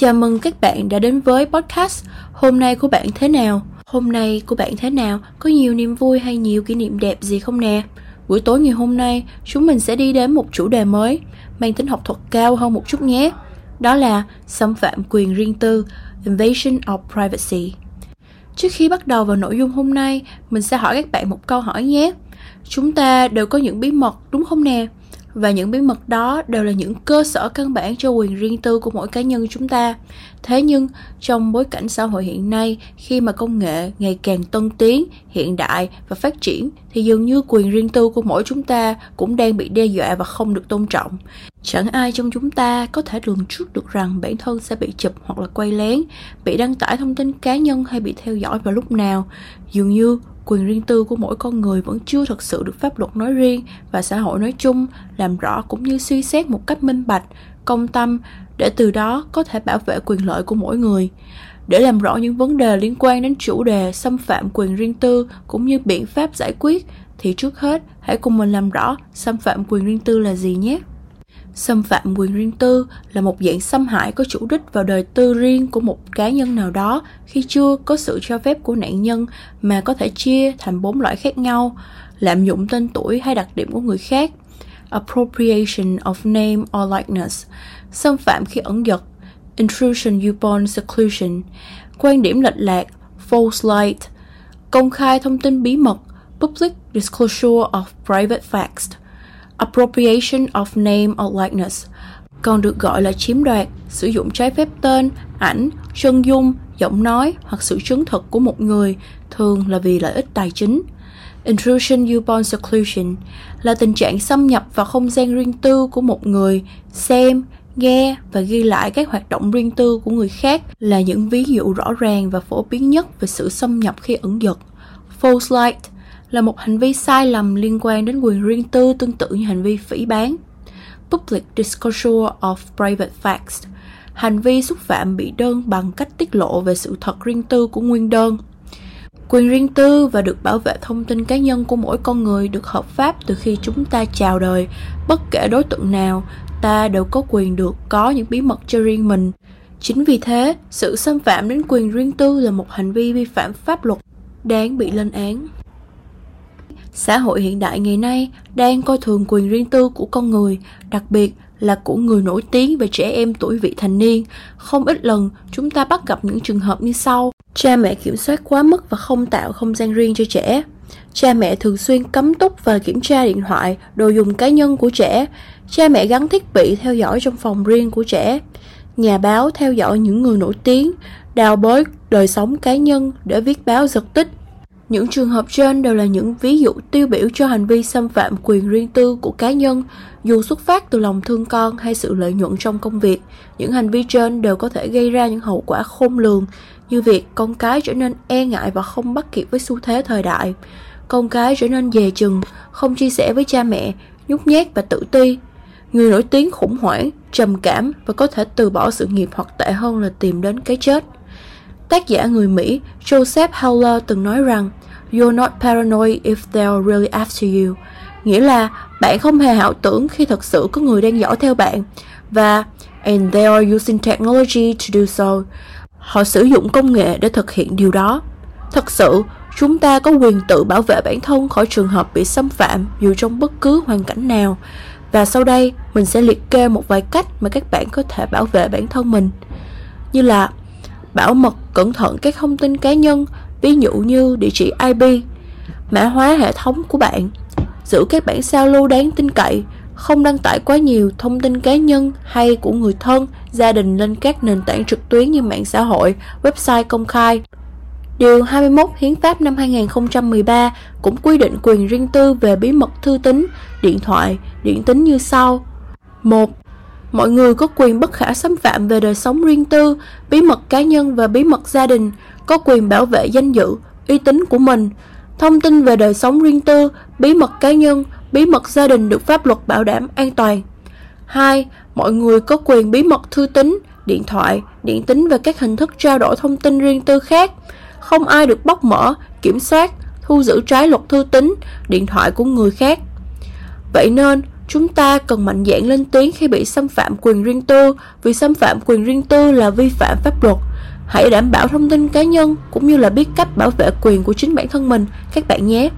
Chào mừng các bạn đã đến với podcast Hôm nay của bạn thế nào? Hôm nay của bạn thế nào? Có nhiều niềm vui hay nhiều kỷ niệm đẹp gì không nè? Buổi tối ngày hôm nay, chúng mình sẽ đi đến một chủ đề mới, mang tính học thuật cao hơn một chút nhé. Đó là xâm phạm quyền riêng tư, invasion of privacy. Trước khi bắt đầu vào nội dung hôm nay, mình sẽ hỏi các bạn một câu hỏi nhé. Chúng ta đều có những bí mật đúng không nè? Và những bí mật đó đều là những cơ sở căn bản cho quyền riêng tư của mỗi cá nhân chúng ta. Thế nhưng, trong bối cảnh xã hội hiện nay, khi mà công nghệ ngày càng tân tiến, hiện đại và phát triển, thì dường như quyền riêng tư của mỗi chúng ta cũng đang bị đe dọa và không được tôn trọng. Chẳng ai trong chúng ta có thể lường trước được rằng bản thân sẽ bị chụp hoặc là quay lén, bị đăng tải thông tin cá nhân hay bị theo dõi vào lúc nào. Dường như quyền riêng tư của mỗi con người vẫn chưa thực sự được pháp luật nói riêng và xã hội nói chung làm rõ cũng như suy xét một cách minh bạch, công tâm để từ đó có thể bảo vệ quyền lợi của mỗi người. Để làm rõ những vấn đề liên quan đến chủ đề xâm phạm quyền riêng tư cũng như biện pháp giải quyết thì trước hết hãy cùng mình làm rõ xâm phạm quyền riêng tư là gì nhé. Xâm phạm quyền riêng tư là một dạng xâm hại có chủ đích vào đời tư riêng của một cá nhân nào đó khi chưa có sự cho phép của nạn nhân mà có thể chia thành bốn loại khác nhau, lạm dụng tên tuổi hay đặc điểm của người khác, appropriation of name or likeness, xâm phạm khi ẩn giật, intrusion upon seclusion, quan điểm lệch lạc, false light, công khai thông tin bí mật, public disclosure of private facts, appropriation of name or likeness, còn được gọi là chiếm đoạt, sử dụng trái phép tên, ảnh, chân dung, giọng nói hoặc sự chứng thực của một người, thường là vì lợi ích tài chính. Intrusion upon seclusion là tình trạng xâm nhập vào không gian riêng tư của một người, xem, nghe và ghi lại các hoạt động riêng tư của người khác là những ví dụ rõ ràng và phổ biến nhất về sự xâm nhập khi ẩn dật. False light là một hành vi sai lầm liên quan đến quyền riêng tư tương tự như hành vi phỉ bán. Public disclosure of private facts hành vi xúc phạm bị đơn bằng cách tiết lộ về sự thật riêng tư của nguyên đơn. Quyền riêng tư và được bảo vệ thông tin cá nhân của mỗi con người được hợp pháp từ khi chúng ta chào đời, bất kể đối tượng nào, ta đều có quyền được có những bí mật cho riêng mình. Chính vì thế, sự xâm phạm đến quyền riêng tư là một hành vi vi phạm pháp luật đáng bị lên án. Xã hội hiện đại ngày nay đang coi thường quyền riêng tư của con người, đặc biệt là của người nổi tiếng và trẻ em tuổi vị thành niên. Không ít lần chúng ta bắt gặp những trường hợp như sau. Cha mẹ kiểm soát quá mức và không tạo không gian riêng cho trẻ. Cha mẹ thường xuyên cấm túc và kiểm tra điện thoại, đồ dùng cá nhân của trẻ. Cha mẹ gắn thiết bị theo dõi trong phòng riêng của trẻ. Nhà báo theo dõi những người nổi tiếng, đào bới đời sống cá nhân để viết báo giật tích những trường hợp trên đều là những ví dụ tiêu biểu cho hành vi xâm phạm quyền riêng tư của cá nhân, dù xuất phát từ lòng thương con hay sự lợi nhuận trong công việc. Những hành vi trên đều có thể gây ra những hậu quả khôn lường, như việc con cái trở nên e ngại và không bắt kịp với xu thế thời đại. Con cái trở nên dè chừng, không chia sẻ với cha mẹ, nhút nhát và tự ti. Người nổi tiếng khủng hoảng, trầm cảm và có thể từ bỏ sự nghiệp hoặc tệ hơn là tìm đến cái chết. Tác giả người Mỹ Joseph Howler từng nói rằng You're not paranoid if they're really after you. Nghĩa là bạn không hề hảo tưởng khi thật sự có người đang dõi theo bạn. Và And they are using technology to do so. Họ sử dụng công nghệ để thực hiện điều đó. Thật sự, chúng ta có quyền tự bảo vệ bản thân khỏi trường hợp bị xâm phạm dù trong bất cứ hoàn cảnh nào. Và sau đây mình sẽ liệt kê một vài cách mà các bạn có thể bảo vệ bản thân mình. Như là bảo mật cẩn thận các thông tin cá nhân, ví dụ như địa chỉ IP, mã hóa hệ thống của bạn, giữ các bản sao lưu đáng tin cậy, không đăng tải quá nhiều thông tin cá nhân hay của người thân, gia đình lên các nền tảng trực tuyến như mạng xã hội, website công khai. Điều 21 Hiến pháp năm 2013 cũng quy định quyền riêng tư về bí mật thư tín, điện thoại, điện tín như sau. 1 mọi người có quyền bất khả xâm phạm về đời sống riêng tư, bí mật cá nhân và bí mật gia đình, có quyền bảo vệ danh dự, uy tín của mình. Thông tin về đời sống riêng tư, bí mật cá nhân, bí mật gia đình được pháp luật bảo đảm an toàn. Hai, mọi người có quyền bí mật thư tín, điện thoại, điện tín và các hình thức trao đổi thông tin riêng tư khác. Không ai được bóc mở, kiểm soát, thu giữ trái luật thư tín, điện thoại của người khác. Vậy nên Chúng ta cần mạnh dạn lên tiếng khi bị xâm phạm quyền riêng tư, vì xâm phạm quyền riêng tư là vi phạm pháp luật. Hãy đảm bảo thông tin cá nhân cũng như là biết cách bảo vệ quyền của chính bản thân mình các bạn nhé.